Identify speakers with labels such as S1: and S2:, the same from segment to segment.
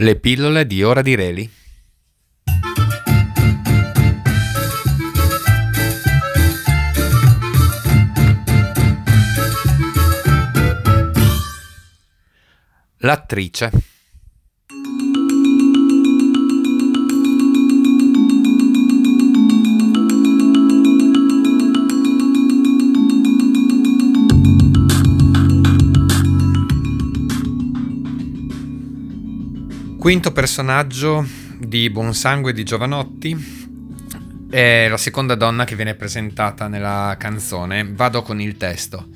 S1: Le pillole di Ora di Reli. L'attrice. Quinto personaggio di Buonsangue di Giovanotti è la seconda donna che viene presentata nella canzone. Vado con il testo.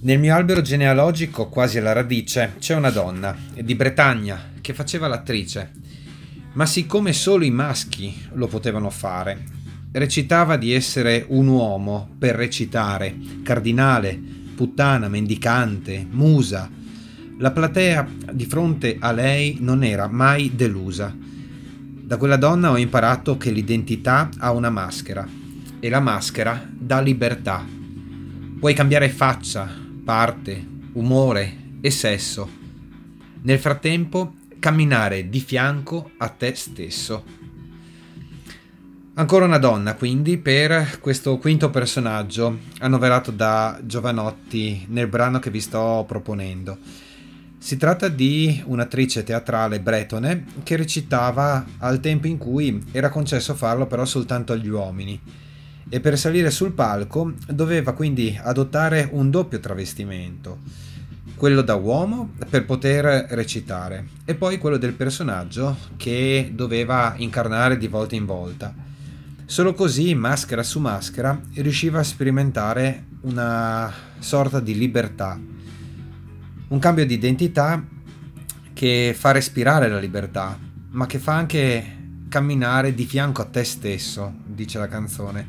S1: Nel mio albero genealogico, quasi alla radice, c'è una donna, di Bretagna, che faceva l'attrice. Ma siccome solo i maschi lo potevano fare, recitava di essere un uomo per recitare, cardinale, puttana, mendicante, musa, la platea di fronte a lei non era mai delusa. Da quella donna ho imparato che l'identità ha una maschera e la maschera dà libertà. Puoi cambiare faccia, parte, umore e sesso. Nel frattempo camminare di fianco a te stesso. Ancora una donna, quindi, per questo quinto personaggio annoverato da Giovanotti nel brano che vi sto proponendo. Si tratta di un'attrice teatrale bretone che recitava al tempo in cui era concesso farlo però soltanto agli uomini e per salire sul palco doveva quindi adottare un doppio travestimento, quello da uomo per poter recitare e poi quello del personaggio che doveva incarnare di volta in volta. Solo così, maschera su maschera, riusciva a sperimentare una sorta di libertà un cambio di identità che fa respirare la libertà, ma che fa anche camminare di fianco a te stesso, dice la canzone,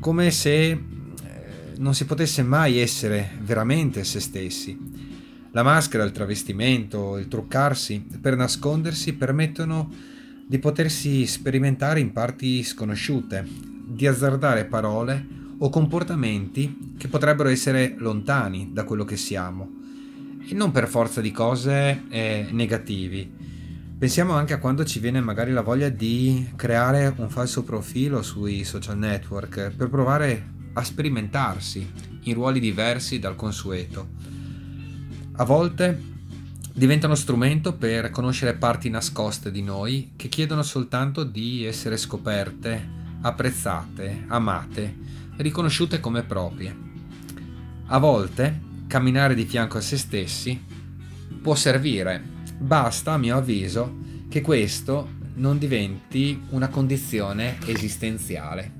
S1: come se eh, non si potesse mai essere veramente se stessi. La maschera, il travestimento, il truccarsi per nascondersi permettono di potersi sperimentare in parti sconosciute, di azzardare parole o comportamenti che potrebbero essere lontani da quello che siamo e non per forza di cose eh, negativi. Pensiamo anche a quando ci viene magari la voglia di creare un falso profilo sui social network per provare a sperimentarsi in ruoli diversi dal consueto. A volte diventano strumento per conoscere parti nascoste di noi che chiedono soltanto di essere scoperte, apprezzate, amate, riconosciute come proprie. A volte camminare di fianco a se stessi può servire. Basta, a mio avviso, che questo non diventi una condizione esistenziale.